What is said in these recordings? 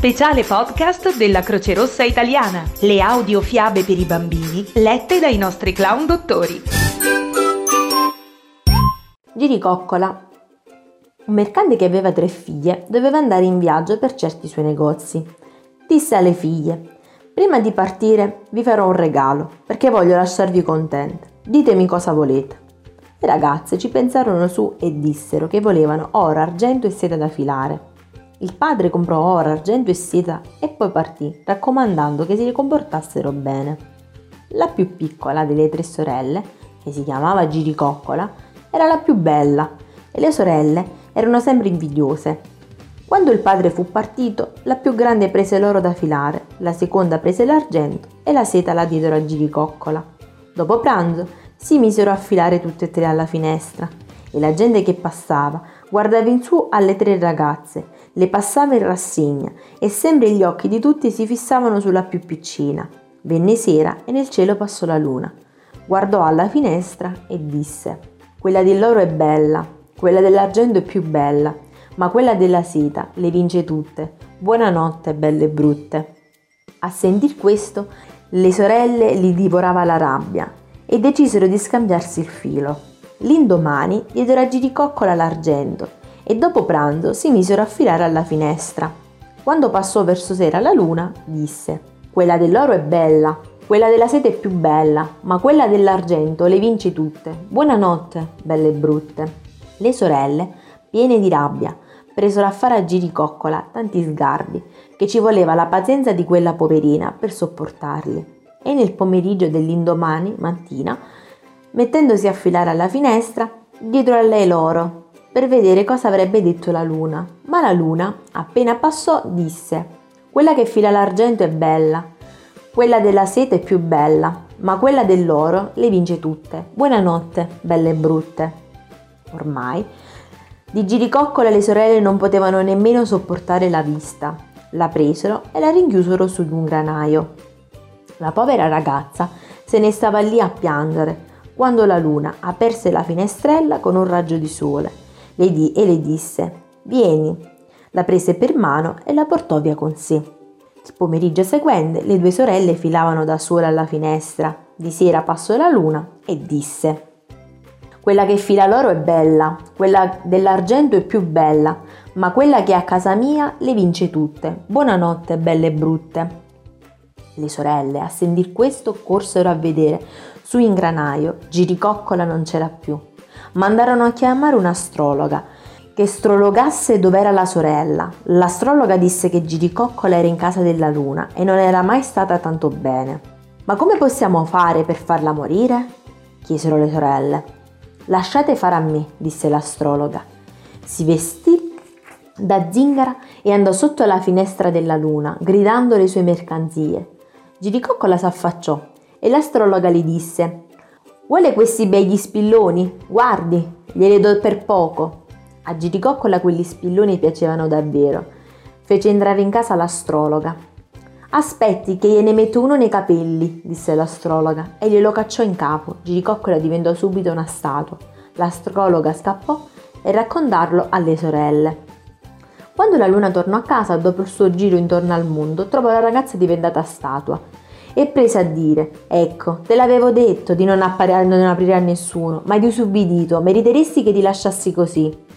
speciale podcast della Croce Rossa Italiana. Le audiofiabe per i bambini lette dai nostri clown dottori. Giricoccola. Un mercante che aveva tre figlie doveva andare in viaggio per certi suoi negozi. Disse alle figlie: Prima di partire vi farò un regalo perché voglio lasciarvi contente. Ditemi cosa volete. Le ragazze ci pensarono su e dissero che volevano oro, argento e seta da filare. Il padre comprò oro, argento e seta e poi partì, raccomandando che si comportassero bene. La più piccola delle tre sorelle, che si chiamava Giricoccola, era la più bella e le sorelle erano sempre invidiose. Quando il padre fu partito, la più grande prese l'oro da filare, la seconda prese l'argento e la seta la diedero a Giricoccola. Dopo pranzo si misero a filare tutte e tre alla finestra e la gente che passava guardava in su alle tre ragazze le passava in rassegna e sempre gli occhi di tutti si fissavano sulla più piccina. Venne sera e nel cielo passò la luna. Guardò alla finestra e disse: Quella dell'oro è bella, quella dell'argento è più bella, ma quella della seta le vince tutte. Buonanotte, belle e brutte. A sentir questo, le sorelle gli divorava la rabbia e decisero di scambiarsi il filo. L'indomani diedero a Giricoccola l'argento e dopo pranzo si misero a filare alla finestra. Quando passò verso sera la luna, disse: Quella dell'oro è bella, quella della sete è più bella, ma quella dell'argento le vinci tutte. Buonanotte, belle e brutte. Le sorelle, piene di rabbia, presero a fare a giricoccola tanti sgarbi che ci voleva la pazienza di quella poverina per sopportarli. E nel pomeriggio dell'indomani mattina, mettendosi a filare alla finestra, dietro a lei l'oro, per vedere cosa avrebbe detto la luna. Ma la luna, appena passò, disse: Quella che fila l'argento è bella, quella della sete è più bella, ma quella dell'oro le vince tutte. Buonanotte, belle e brutte. Ormai di giricoccole le sorelle non potevano nemmeno sopportare la vista. La presero e la rinchiusero su di un granaio. La povera ragazza se ne stava lì a piangere quando la luna aperse la finestrella con un raggio di sole le di- e le disse Vieni. La prese per mano e la portò via con sé. Il pomeriggio seguente le due sorelle filavano da sole alla finestra. Di sera passò la luna e disse quella che fila l'oro è bella, quella dell'argento è più bella, ma quella che è a casa mia le vince tutte. Buonanotte, belle e brutte. Le sorelle, a sentir questo, corsero a vedere. Su in granaio, Giricoccola non c'era più mandarono a chiamare un'astrologa che strologasse dov'era la sorella. L'astrologa disse che Giricoccola era in casa della luna e non era mai stata tanto bene. Ma come possiamo fare per farla morire? chiesero le sorelle. Lasciate fare a me, disse l'astrologa. Si vestì da zingara e andò sotto la finestra della luna, gridando le sue mercanzie. Giricoccola s'affacciò e l'astrologa gli disse Vuole questi begli spilloni? Guardi, glieli do per poco. A Giricoccola quegli spilloni piacevano davvero. Fece entrare in casa l'astrologa. Aspetti che gliene metto uno nei capelli, disse l'astrologa, e glielo cacciò in capo. Giricoccola diventò subito una statua. L'astrologa scappò e raccontarlo alle sorelle. Quando la luna tornò a casa dopo il suo giro intorno al mondo, trovò la ragazza diventata statua e prese a dire ecco te l'avevo detto di non, appare- non aprire a nessuno ma hai disubbidito meriteresti che ti lasciassi così.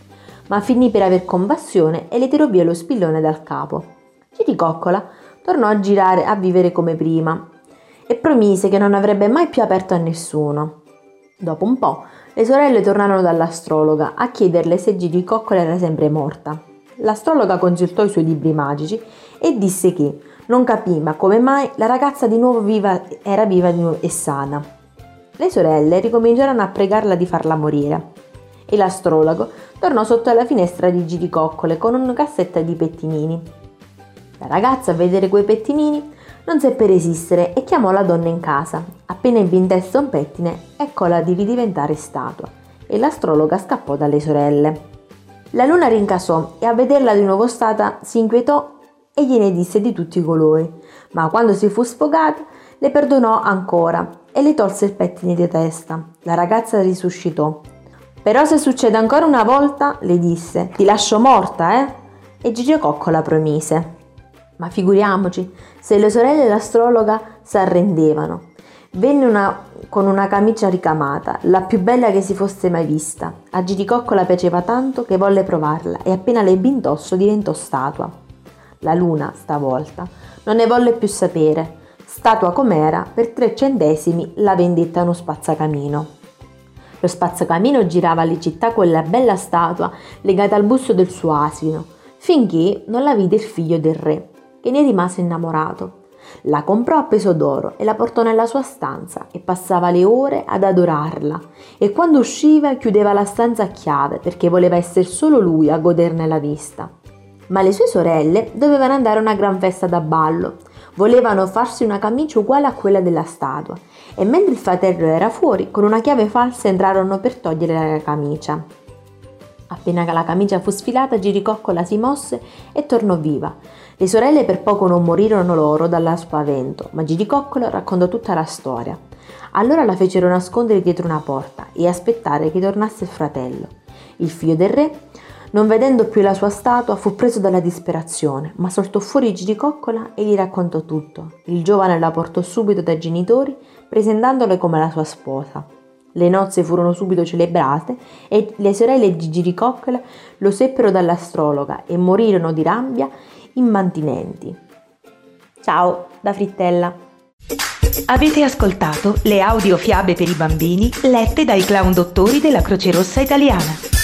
Ma finì per aver compassione e le tirò via lo spillone dal capo. Giricoccola tornò a girare a vivere come prima e promise che non avrebbe mai più aperto a nessuno. Dopo un po' le sorelle tornarono dall'astrologa a chiederle se Giricoccola era sempre morta l'astrologa consultò i suoi libri magici e disse che non capiva come mai la ragazza di nuovo viva, era viva e sana. Le sorelle ricominciarono a pregarla di farla morire e l'astrologo tornò sotto la finestra di Giricoccole con una cassetta di pettinini. La ragazza a vedere quei pettinini non seppe resistere e chiamò la donna in casa. Appena ebbe in testa un pettine, eccola di ridiventare statua e l'astrologa scappò dalle sorelle. La luna rincasò e a vederla di nuovo stata si inquietò e gliene disse di tutti i colori, ma quando si fu sfogata le perdonò ancora e le tolse il pettine di testa. La ragazza risuscitò. Però se succede ancora una volta, le disse, ti lascio morta, eh? E Gigi Cocco la promise. Ma figuriamoci, se le sorelle dell'astrologa s'arrendevano. Venne una, con una camicia ricamata, la più bella che si fosse mai vista. A Giricoccola piaceva tanto che volle provarla e appena l'ebbe indosso diventò statua. La luna, stavolta, non ne volle più sapere. Statua com'era, per tre centesimi la vendetta uno spazzacamino. Lo spazzacamino girava alle città con la bella statua legata al busto del suo asino, finché non la vide il figlio del re, che ne rimase innamorato. La comprò a peso d'oro e la portò nella sua stanza e passava le ore ad adorarla e quando usciva chiudeva la stanza a chiave perché voleva essere solo lui a goderne la vista. Ma le sue sorelle dovevano andare a una gran festa da ballo, volevano farsi una camicia uguale a quella della statua e mentre il fratello era fuori con una chiave falsa entrarono per togliere la camicia. Appena la camicia fu sfilata, Giricoccola si mosse e tornò viva. Le sorelle per poco non morirono loro dalla spavento, ma Giricoccola raccontò tutta la storia. Allora la fecero nascondere dietro una porta e aspettare che tornasse il fratello. Il figlio del re, non vedendo più la sua statua, fu preso dalla disperazione, ma saltò fuori Giricoccola e gli raccontò tutto. Il giovane la portò subito dai genitori, presentandole come la sua sposa. Le nozze furono subito celebrate e le sorelle di Giricoccola lo seppero dall'astrologa e morirono di rabbia immantinenti. Ciao, da Frittella. Avete ascoltato le audiofiabe per i bambini lette dai clown dottori della Croce Rossa Italiana.